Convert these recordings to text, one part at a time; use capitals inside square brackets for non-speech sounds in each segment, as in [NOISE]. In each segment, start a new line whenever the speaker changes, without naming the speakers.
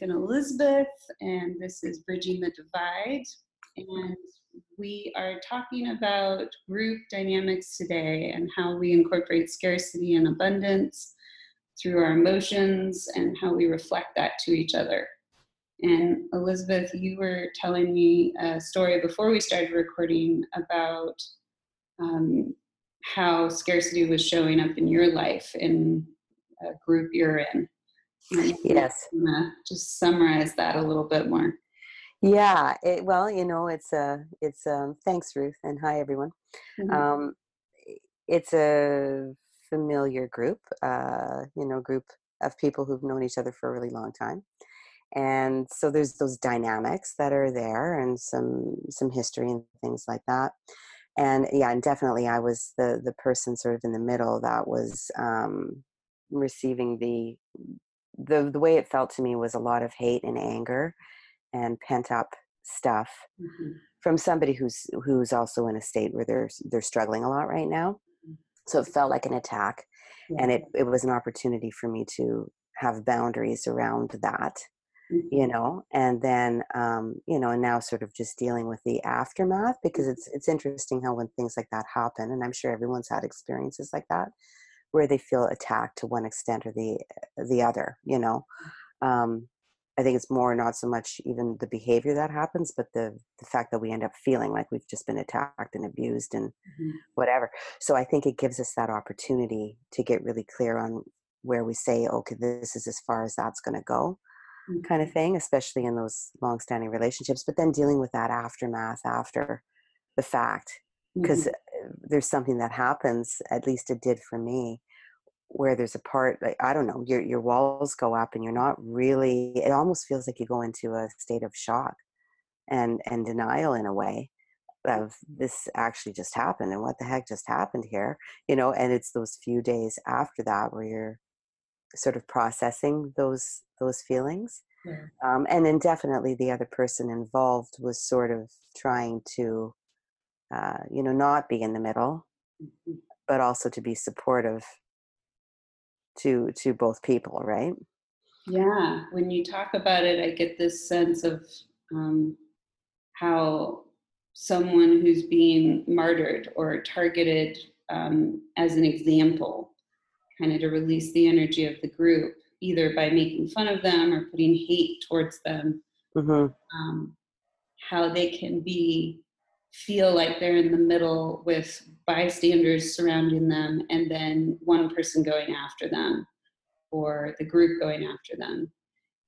And Elizabeth, and this is Bridging the Divide. And we are talking about group dynamics today and how we incorporate scarcity and abundance through our emotions and how we reflect that to each other. And Elizabeth, you were telling me a story before we started recording about um, how scarcity was showing up in your life in a group you're in.
Yes.
Just summarize that a little bit more.
Yeah. It, well, you know, it's a, it's a, thanks, Ruth, and hi, everyone. Mm-hmm. Um, it's a familiar group, uh, you know, group of people who've known each other for a really long time. And so there's those dynamics that are there and some some history and things like that. And yeah, and definitely I was the the person sort of in the middle that was um, receiving the the the way it felt to me was a lot of hate and anger and pent up stuff mm-hmm. from somebody who's who's also in a state where they're they're struggling a lot right now mm-hmm. so it felt like an attack yeah. and it it was an opportunity for me to have boundaries around that mm-hmm. you know and then um you know and now sort of just dealing with the aftermath because it's it's interesting how when things like that happen and i'm sure everyone's had experiences like that where they feel attacked to one extent or the the other you know um, i think it's more not so much even the behavior that happens but the the fact that we end up feeling like we've just been attacked and abused and mm-hmm. whatever so i think it gives us that opportunity to get really clear on where we say okay this is as far as that's going to go mm-hmm. kind of thing especially in those long-standing relationships but then dealing with that aftermath after the fact because mm-hmm there's something that happens at least it did for me where there's a part like i don't know your your walls go up and you're not really it almost feels like you go into a state of shock and and denial in a way of this actually just happened and what the heck just happened here you know and it's those few days after that where you're sort of processing those those feelings yeah. um, and then definitely the other person involved was sort of trying to uh, you know, not be in the middle, mm-hmm. but also to be supportive to to both people, right?
Yeah, when you talk about it, I get this sense of um, how someone who's being martyred or targeted um, as an example, kind of to release the energy of the group, either by making fun of them or putting hate towards them, mm-hmm. um, how they can be feel like they're in the middle with bystanders surrounding them and then one person going after them or the group going after them.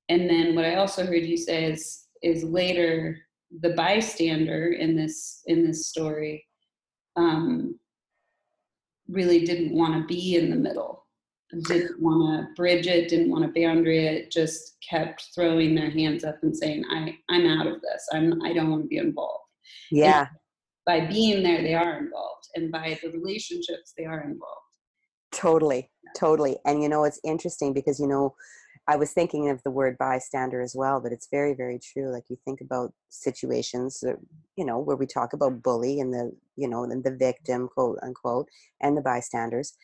And then what i also heard you say is is later the bystander in this in this story um, really didn't want to be in the middle didn't want to bridge it didn't want to boundary it just kept throwing their hands up and saying i i'm out of this. I'm i don't want to be involved
yeah.
And by being there, they are involved. And by the relationships, they are involved.
Totally. Totally. And you know, it's interesting because, you know, I was thinking of the word bystander as well, but it's very, very true. Like you think about situations, that, you know, where we talk about bully and the, you know, and the victim, quote unquote, and the bystanders.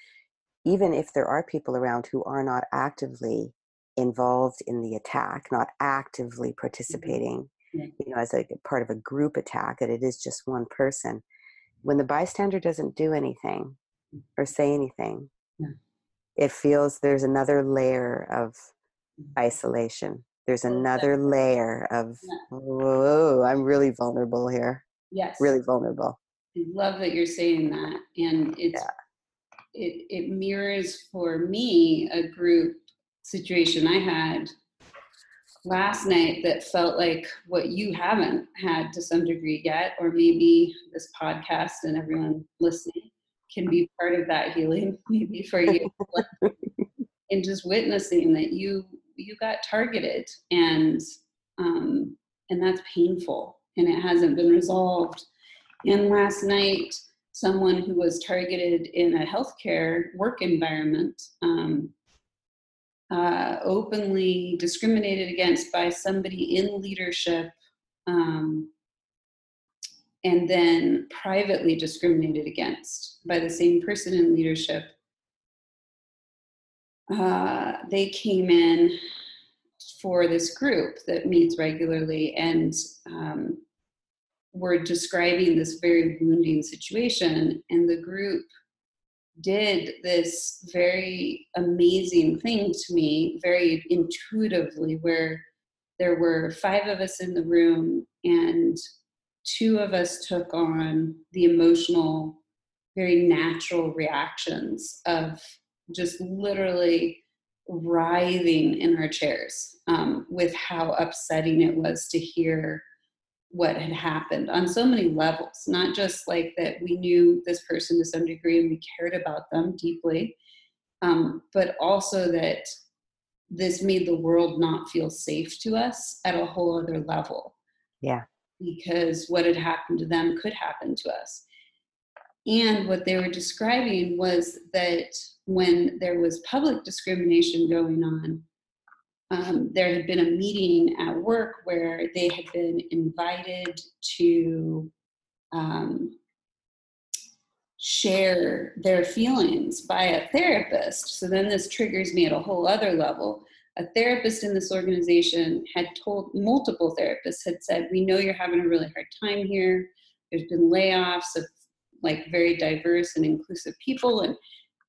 Even if there are people around who are not actively involved in the attack, not actively mm-hmm. participating, you know, as a part of a group attack, that it is just one person. When the bystander doesn't do anything or say anything, yeah. it feels there's another layer of mm-hmm. isolation. There's another layer of, whoa, I'm really vulnerable here.
Yes.
Really vulnerable.
I love that you're saying that. And it's, yeah. it, it mirrors for me a group situation I had last night that felt like what you haven't had to some degree yet, or maybe this podcast and everyone listening can be part of that healing, [LAUGHS] maybe for you. [LAUGHS] and just witnessing that you you got targeted and um, and that's painful and it hasn't been resolved. And last night, someone who was targeted in a healthcare work environment um, uh, openly discriminated against by somebody in leadership um, and then privately discriminated against by the same person in leadership. Uh, they came in for this group that meets regularly and um, we're describing this very wounding situation and the group did this very amazing thing to me very intuitively where there were five of us in the room and two of us took on the emotional very natural reactions of just literally writhing in our chairs um, with how upsetting it was to hear what had happened on so many levels not just like that we knew this person to some degree and we cared about them deeply um, but also that this made the world not feel safe to us at a whole other level.
Yeah.
Because what had happened to them could happen to us. And what they were describing was that when there was public discrimination going on, um, there had been a meeting at work where they had been invited to um, share their feelings by a therapist. So then this triggers me at a whole other level. A therapist in this organization had told multiple therapists had said, "We know you're having a really hard time here. There's been layoffs of like very diverse and inclusive people and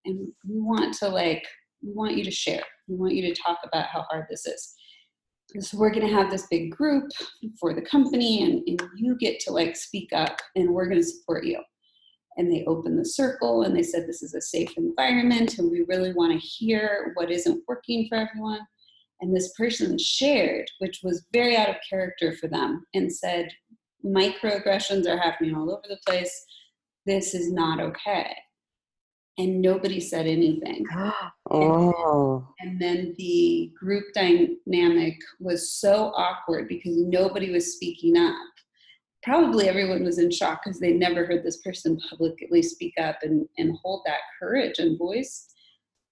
and we want to like we want you to share. We want you to talk about how hard this is. So we're going to have this big group for the company and, and you get to like speak up and we're going to support you. And they opened the circle and they said this is a safe environment and we really want to hear what isn't working for everyone. And this person shared which was very out of character for them and said microaggressions are happening all over the place. This is not okay. And nobody said anything. [GASPS]
oh.
And then, and then the group dynamic was so awkward because nobody was speaking up. Probably everyone was in shock because they never heard this person publicly speak up and, and hold that courage and voice.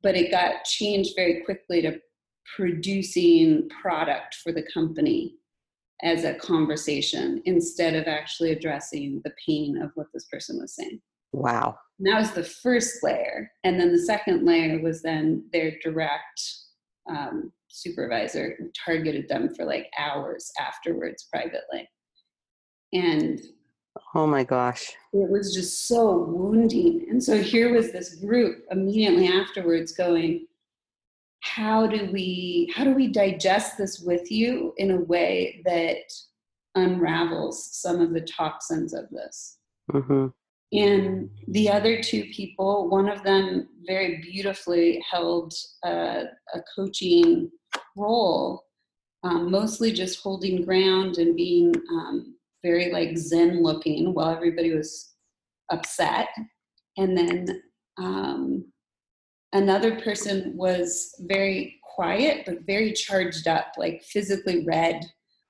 But it got changed very quickly to producing product for the company as a conversation instead of actually addressing the pain of what this person was saying.
Wow.
And that was the first layer. And then the second layer was then their direct um, supervisor targeted them for like hours afterwards privately. And
oh my gosh.
It was just so wounding. And so here was this group immediately afterwards going, how do we how do we digest this with you in a way that unravels some of the toxins of this
mm-hmm.
And the other two people one of them very beautifully held a, a coaching role um, mostly just holding ground and being um, very like zen looking while everybody was upset and then um, Another person was very quiet, but very charged up, like physically red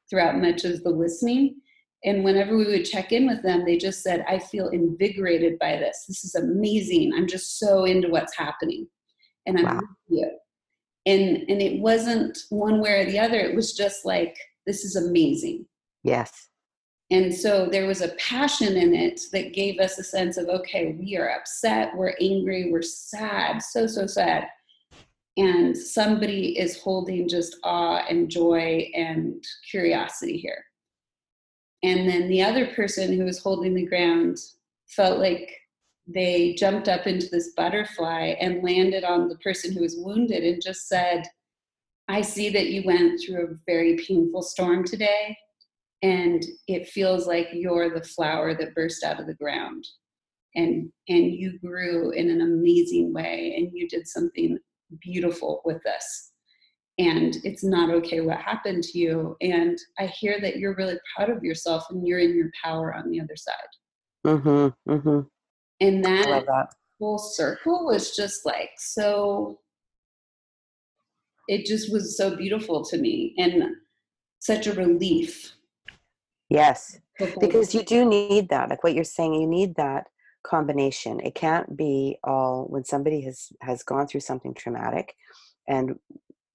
throughout much of the listening. And whenever we would check in with them, they just said, I feel invigorated by this. This is amazing. I'm just so into what's happening. And I'm wow. with you. And and it wasn't one way or the other. It was just like, this is amazing.
Yes.
And so there was a passion in it that gave us a sense of, okay, we are upset, we're angry, we're sad, so, so sad. And somebody is holding just awe and joy and curiosity here. And then the other person who was holding the ground felt like they jumped up into this butterfly and landed on the person who was wounded and just said, I see that you went through a very painful storm today and it feels like you're the flower that burst out of the ground. And and you grew in an amazing way and you did something beautiful with this and it's not okay what happened to you and i hear that you're really proud of yourself and you're in your power on the other side
mm-hmm, mm-hmm.
and that, that full circle was just like so it just was so beautiful to me and such a relief
Yes, because you do need that. Like what you're saying, you need that combination. It can't be all when somebody has has gone through something traumatic, and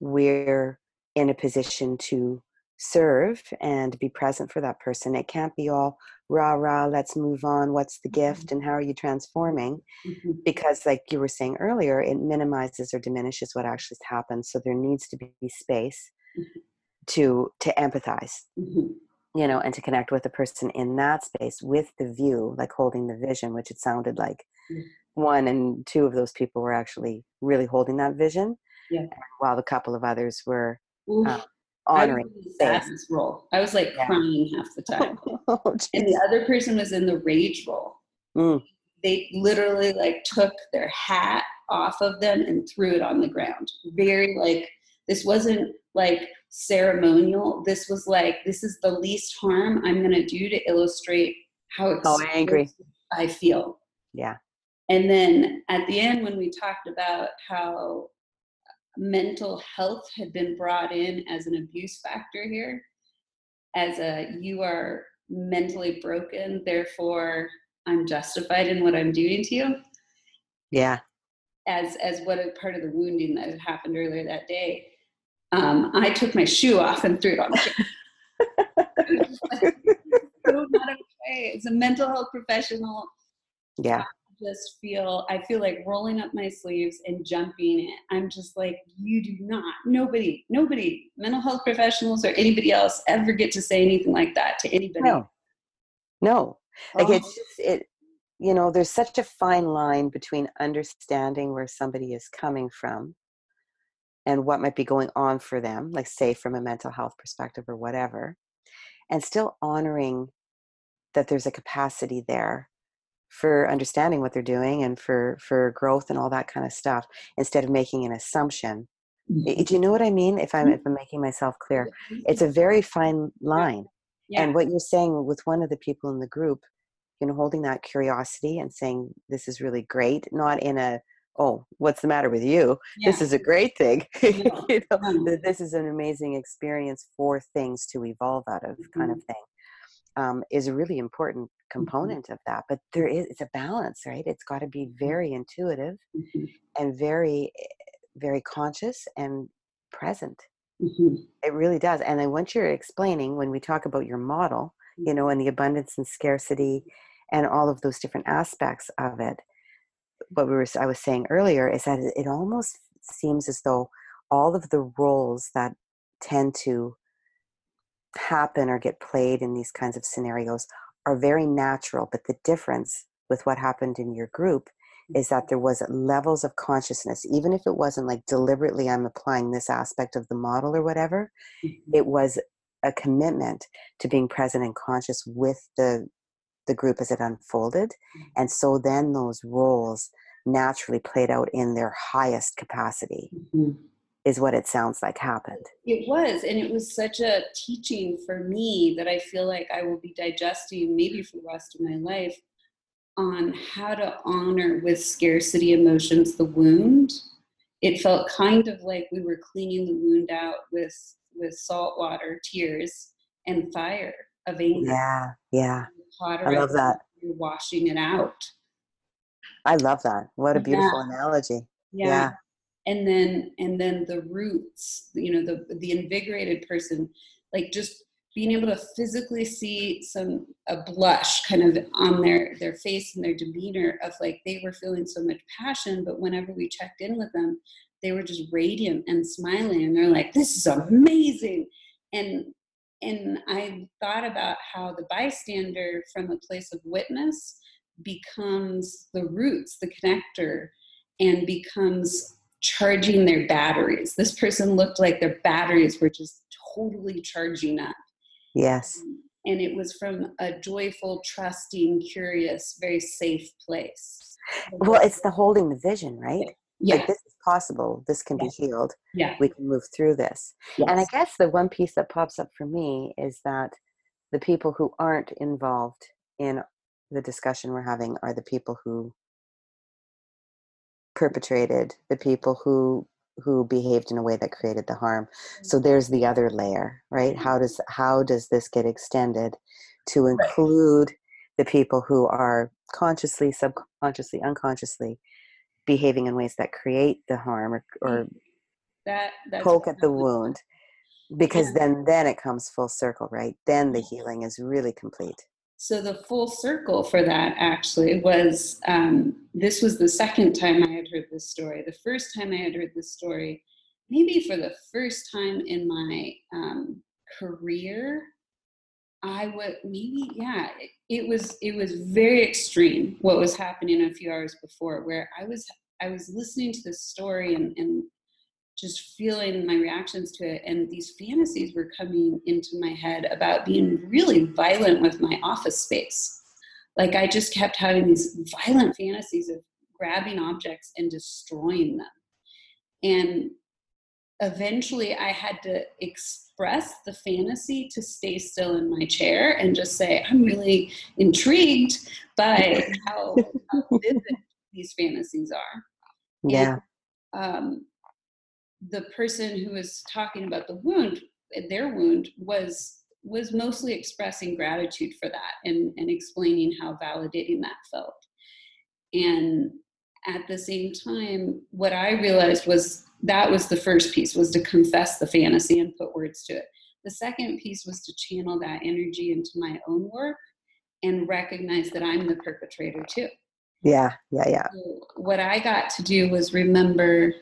we're in a position to serve and be present for that person. It can't be all rah rah. Let's move on. What's the gift, mm-hmm. and how are you transforming? Mm-hmm. Because, like you were saying earlier, it minimizes or diminishes what actually happened. So there needs to be space. Mm-hmm to to empathize
Mhm.
you know and to connect with the person in that space with the view like holding the vision which it sounded like
Mm.
One and two of those people were actually really holding that vision
Yeah.
while the couple of others were
Oof. I
honoring
was the role. I was like
Yeah.
crying half the [LAUGHS] time.
oh,
and the other person was in the rage role.
Mm.
They literally like took their hat off of them and threw it on the ground. Very like this wasn't like ceremonial. This was like this is the least harm I'm going to do to illustrate how
How angry.
I feel.
yeah
And then at the end, when we talked about how mental health had been brought in as an abuse factor here, as a you are mentally broken, therefore I'm justified in what I'm doing to you,
yeah
as as what a part of the wounding that had happened earlier that day. Um, I took my shoe off and threw it on the chair. [LAUGHS] [LAUGHS] so not okay. As a mental health professional,
yeah
just feel I feel like rolling up my sleeves and jumping in. I'm just like, you do not, nobody, nobody, mental health professionals or anybody else ever get to say anything like that to anybody.
no no like
Oh,
it's just it you know there's such a fine line between understanding where somebody is coming from and what might be going on for them like say from a mental health perspective or whatever and still honoring that there's a capacity there for understanding what they're doing and for for growth and all that kind of stuff instead of making an assumption. Mm-hmm. I- do you know what i mean? If i'm mm-hmm. if i'm making myself clear it's a very fine line.
Yeah.
and what you're saying with one of the people in the group you know holding that curiosity and saying this is really great not in a oh what's the matter with you? This is a great thing. [LAUGHS]
No,
you know
mm.
no. this is an amazing experience for things to evolve out of kind
Mm-hmm.
of thing um, is a really important component of that but there is it's a balance right? It's got to be
Mm-hmm.
very intuitive
Mhm,
and very eh, very conscious and present.
Mhm,
it really does. And then once you're explaining, when we talk about your model, you know, and the abundance and scarcity and all of those different aspects of it, what we were I was saying earlier is that it almost seems as though all of the roles that tend to happen or get played in these kinds of scenarios are very natural. But the difference with what happened in your group is that there was levels of consciousness, even if it wasn't like deliberately I'm applying this aspect of the model or whatever,
mhm.
it was a commitment to being present and conscious with the the group as it unfolded and so then those roles naturally played out in their highest capacity
Mhm.
Is what it sounds like happened
It was, and it was such a teaching for me that I feel like I will be digesting maybe for the rest of my life on how to honor with scarcity emotions the wound. It felt kind of like we were cleaning the wound out with with salt water, tears, and fire of anger.
yeah yeah I love that.
You're washing it out.
i love that what a
Yeah.
beautiful analogy Yeah.
And then and then the roots you know the the invigorated person like just being able to physically see some a blush kind of on their their face and their demeanor of like they were feeling so much passion but whenever we checked in with them they were just radiant and smiling and they're like this is amazing. And and i thought about how the bystander from a place of witness becomes the roots the connector and becomes charging their batteries. This person looked like their batteries were just totally charging up.
yes.
And it was from a joyful, trusting, curious, very safe place.
well it's the holding the vision right?
Yeah,
like this is possible. This can be healed.
Yeah,
we can move through this. And I guess the one piece that pops up for me is that the people who aren't involved in the discussion we're having are the people who perpetrated, the people who who behaved in a way that created the harm. So there's the other layer, right? How does how does this get extended to include the people who are consciously, subconsciously, unconsciously behaving in ways that create the harm or, or
that
poke at the wound? Because
Yeah.
then then it comes full circle right? Then the healing is really complete
So the full circle for that actually was um, this was the second time I had heard this story. The first time I had heard this story, maybe for the first time in my um, career, I would maybe yeah it, it, was it was very extreme what was happening a few hours before where I was I was listening to this story and, and just feeling my reactions to it and these fantasies were coming into my head about being really violent with my office space like I just kept having these violent fantasies of grabbing objects and destroying them and eventually I had to express the fantasy to stay still in my chair and just say, I'm really intrigued by [LAUGHS] how, how vivid these fantasies are.
Yeah.
And, um, the person who was talking about the wound, their wound, was was mostly expressing gratitude for that and, and explaining how validating that felt. And at the same time, what I realized was that was the first piece was to confess the fantasy and put words to it. The second piece was to channel that energy into my own work and recognize that i'm the perpetrator too.
Yeah yeah yeah.
So what i got to do was remember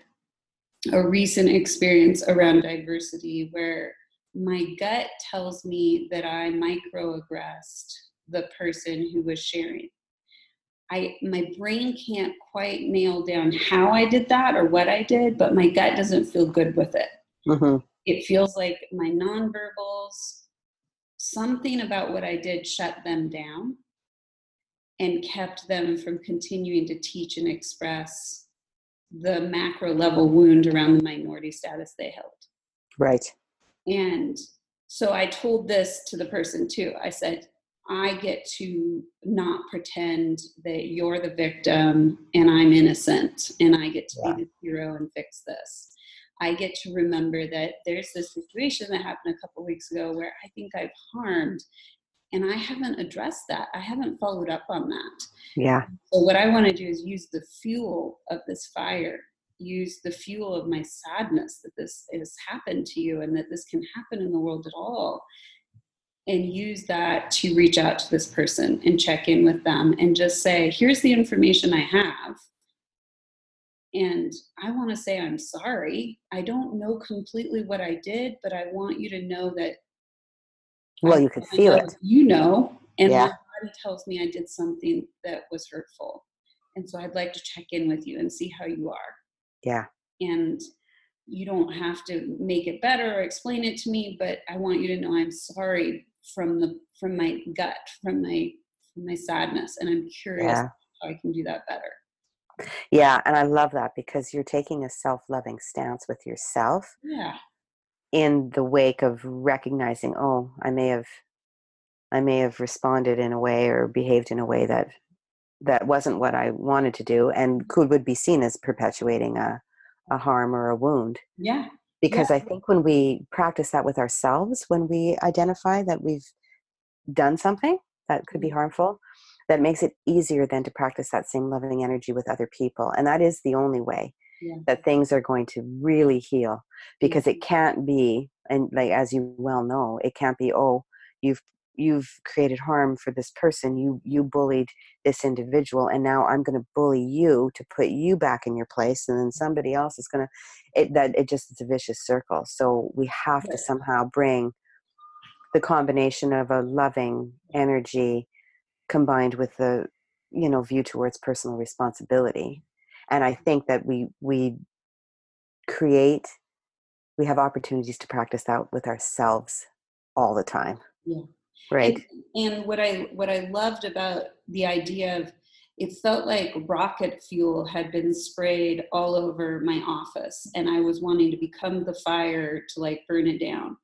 a recent experience around diversity where my gut tells me that i microaggressed the person who was sharing I my brain can't quite nail down how I did that or what I did, but my gut doesn't feel good with it. Mm-hmm. It feels like my nonverbals, something about what I did shut them down and kept them from continuing to teach and express the macro level wound around the minority status they held.
Right.
And so I told this to the person too. I said, I get to not pretend that you're the victim and I'm innocent and I get to yeah. be the hero and fix this. I get to remember that there's this situation that happened a couple weeks ago where I think I've harmed and I haven't addressed that. I haven't followed up on that.
Yeah.
So what I want to do is use the fuel of this fire, use the fuel of my sadness that this has happened to you and that this can happen in the world at all and use that to reach out to this person and check in with them and just say, here's the information I have. And I want to say, I'm sorry. I don't know completely what I did, but I want you to know that.
Well, you can feel it.
You know, and yeah. my body tells me I did something that was hurtful. And so I'd like to check in with you and see how you are.
Yeah.
And you don't have to make it better or explain it to me, but I want you to know I'm sorry from the from my gut from my from my sadness and i'm curious yeah. how i can do that better
yeah and i love that because you're taking a self-loving stance with yourself
yeah
in the wake of recognizing oh i may have i may have responded in a way or behaved in a way that that wasn't what i wanted to do and could would be seen as perpetuating a a harm or a wound
yeah
because yeah. i think when we practice that with ourselves when we identify that we've done something that could be mm-hmm. harmful that makes it easier then to practice that same loving energy with other people and that is the only way yeah. that things are going to really heal because it can't be and like as you well know it can't be oh you've you've created harm for this person you you bullied this individual and now i'm going to bully you to put you back in your place and then mm-hmm. somebody else is going to it that it just it's a vicious circle. So we have to somehow bring the combination of a loving energy combined with the you know view towards personal responsibility and i think that we we create we have opportunities to practice that with ourselves all the time.
Yeah.
Right.
and, and what i what i loved about the idea of it felt like rocket fuel had been sprayed all over my office and i was wanting to become the fire to like burn it down.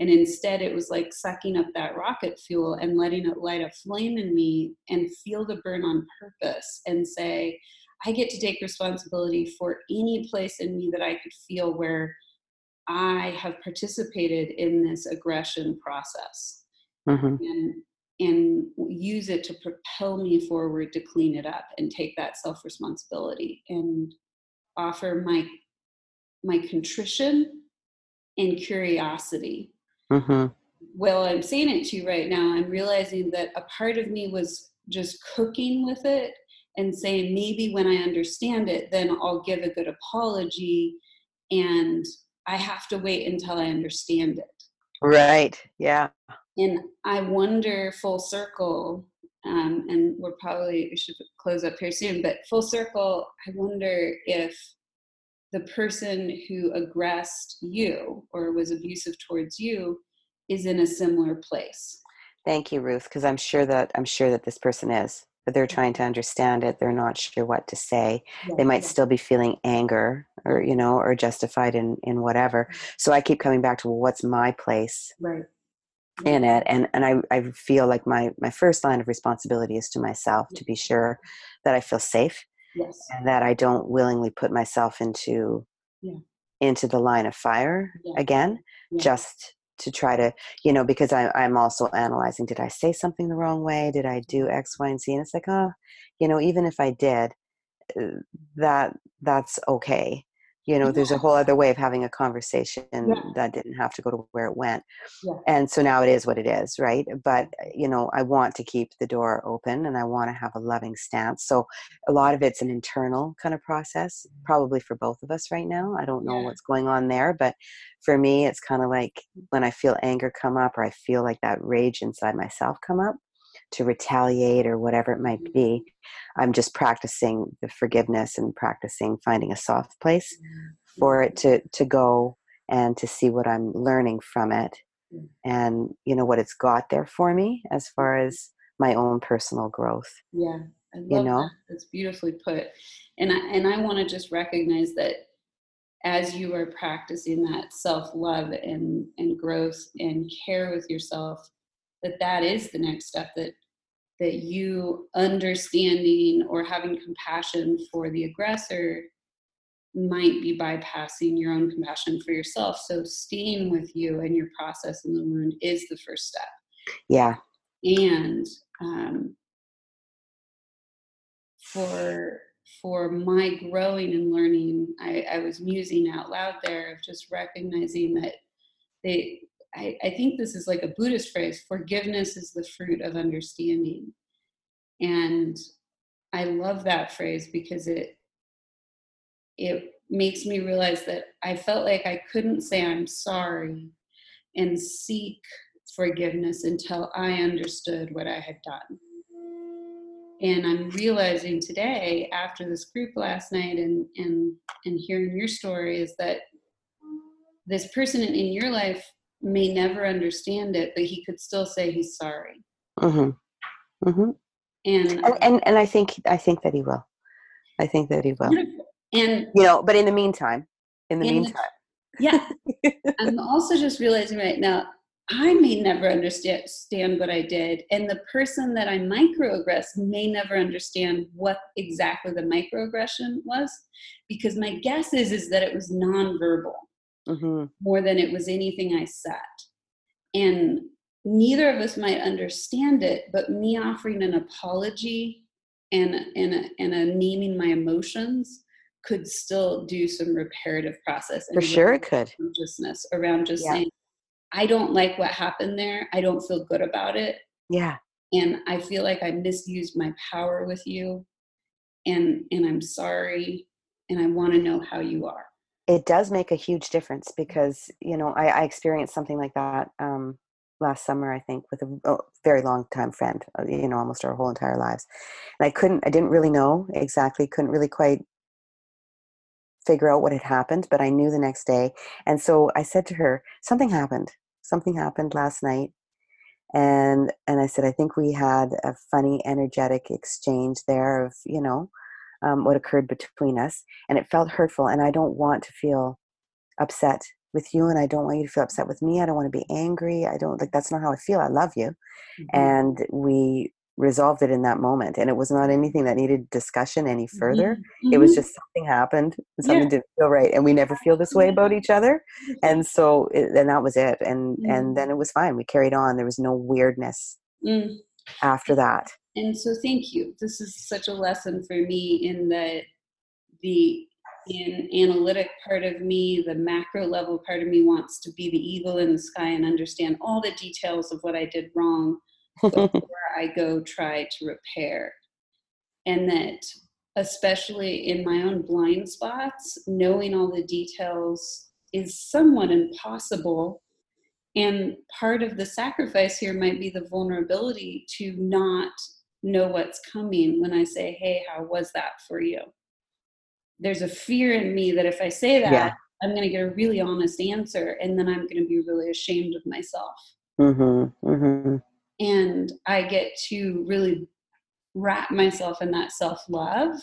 And instead it was like sucking up that rocket fuel and letting it light a flame in me and feel the burn on purpose and say i get to take responsibility for any place in me that i could feel where i have participated in this aggression process mm-hmm. and and use it to propel me forward to clean it up and take that self responsibility and offer my my contrition and curiosity mm-hmm. well i'm saying it to you right now i'm realizing that a part of me was just cooking with it and saying maybe when i understand it then i'll give a good apology and I have to wait until I understand it.
Right. Yeah.
And I wonder full circle, um, and we're probably we should close up here soon, but full circle, I wonder if the person who aggressed you or was abusive towards you is in a similar place.
Thank you, Ruth, because I'm sure that I'm sure that this person is, they're trying to understand it. They're not sure what to say. Yeah, they might still be feeling anger or you know or justified in in whatever. So I keep coming back to well, what's my place
right.
in it, and and I I feel like my my first line of responsibility is to myself to be sure that I feel safe
yes.
and that I don't willingly put myself into
yeah.
into the line of fire
yeah.
again, just to try to, you know, because I, I'm also analyzing: did I say something the wrong way? Did I do X, Y, and Z? And it's like, oh, you know, even if I did, uh, that that's okay you know yeah. there's a whole other way of having a conversation yeah. that didn't have to go to where it went
yeah.
and so now it is what it is right but uh, you know i want to keep the door open and i want to have a loving stance so a lot of it's an internal kind of process mm-hmm. probably for both of us right now i don't know what's going on there but for me it's kind of like when i feel anger come up or i feel like that rage inside myself come up to retaliate or whatever it might mm-hmm. be. I'm just practicing the forgiveness and practicing finding a soft place mm-hmm. for it to to go and to see what I'm learning from it and you know what it's got there for me as far mm-hmm. as my own personal growth.
Yeah. I love
you know
that. that's beautifully put. And I and I want to just recognize that as you are practicing that self-love and and growth and care with yourself that that is the next step that that you understanding or having compassion for the aggressor might be bypassing your own compassion for yourself. So staying with you and your process in the wound is the first step.
Yeah.
And um, for for my growing and learning I, I was musing out loud there of just recognizing that they I, I think this is like a Buddhist phrase forgiveness is the fruit of understanding. And I love that phrase because it it makes me realize that I felt like I couldn't say I'm sorry and seek forgiveness until I understood what I had done. And I'm realizing today, after this group last night and and and hearing your story, is that this person in your life may never understand it, but he could still say he's sorry.
Mm-hmm. Mm-hmm.
And,
and and and I think I think that he will. I think that he will.
And
you know, but in the meantime, in the meantime,
the, yeah, [LAUGHS] I'm also just realizing right now I may never understand what I did, and the person that I microaggressed may never understand what exactly the microaggression was, because my guess is is that it was nonverbal
mm-hmm.
more than it was anything I said. And neither of us might understand it, but me offering an apology and, and, a, and a naming my emotions could still do some reparative process.
For sure, it could.
Consciousness around just yeah. saying, I don't like what happened there. I don't feel good about it.
Yeah.
And I feel like I misused my power with you. And and I'm sorry. And I want to know how you are
it does make a huge difference because you know I, I experienced something like that um, last summer I think with a, a very long time friend uh, you know almost our whole entire lives. And I couldn't I didn't really know exactly couldn't really quite figure out what had happened but I knew the next day. And so I said to her something happened. Something happened last night. And and I said I think we had a funny energetic exchange there of you know um, what occurred between us and it felt hurtful and i don't want to feel upset with you and i don't want you to feel upset with me i don't want to be angry i don't like that's not how i feel i love you mm-hmm. and we resolved it in that moment and it was not anything that needed discussion any further mm-hmm. it was mm-hmm. just something happened something yeah. didn't feel right and we never feel this way about each other and so it, and that was it and mm-hmm. and then it was fine we carried on there was no weirdness
mm.
after that
and so thank you this is such a lesson for me in that the in analytic part of me the macro level part of me wants to be the eagle in the sky and understand all the details of what i did wrong [LAUGHS] before i go try to repair and that especially in my own blind spots, knowing all the details is somewhat impossible. And part of the sacrifice here might be the vulnerability to not know what's coming when I say, Hey, how was that for you? There's a fear in me that if I say that, yeah. I'm going to get a really honest answer and then I'm going to be really ashamed of myself. Mm-hmm, mm-hmm. And I get to really wrap myself in that self love.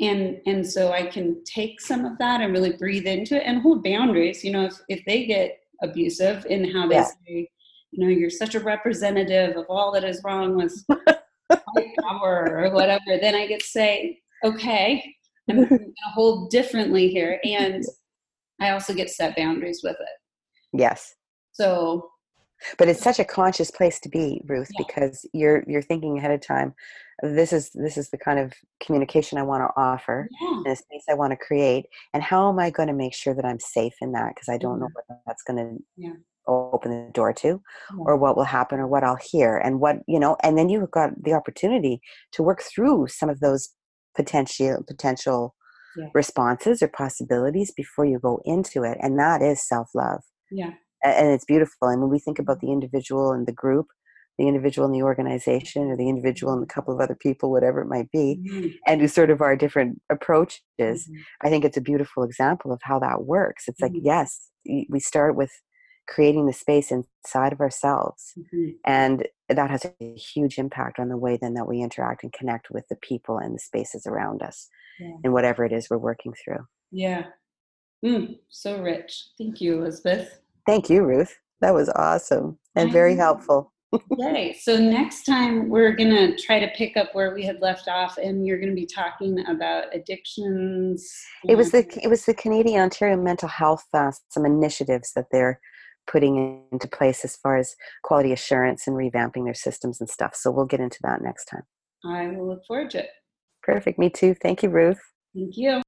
And, and so I can take some of that and really breathe into it and hold boundaries. You know, if, if they get abusive in how they yeah. say, you know, you're such a representative of all that is wrong with [LAUGHS] power or whatever, then I get to say, okay, I'm going [LAUGHS] to hold differently here. And I also get to set boundaries with it.
Yes.
So
but it's such a conscious place to be ruth yeah. because you're you're thinking ahead of time this is this is the kind of communication i want to offer yeah. and a space i want to create and how am i going to make sure that i'm safe in that because i don't mm-hmm. know what that's going to yeah. Open the door to or what will happen or what i'll hear and what you know and then you've got the opportunity to work through some of those potential potential responses or possibilities before you go into it and that is self-love
yeah
and it's beautiful. And when we think about the individual and the group, the individual in the organization, or the individual and a couple of other people, whatever it might be, mm-hmm. and who sort of our different approaches, mm-hmm. I think it's a beautiful example of how that works. It's like, mm-hmm. yes, we start with creating the space inside of ourselves, mm-hmm. and that has a huge impact on the way then that we interact and connect with the people and the spaces around us, yeah. and whatever it is we're working through.
Yeah. Mm, so rich. Thank you, Elizabeth.
Thank you, Ruth. That was awesome and very helpful. [LAUGHS]
Yay. So next time we're going to try to pick up where we had left off and you're going to be talking about addictions.
It was the it was the Canadian Ontario Mental Health uh, some initiatives that they're putting into place as far as quality assurance and revamping their systems and stuff. So we'll get into that next time.
I will look forward to it.
Perfect. Me too. Thank you, Ruth.
Thank you.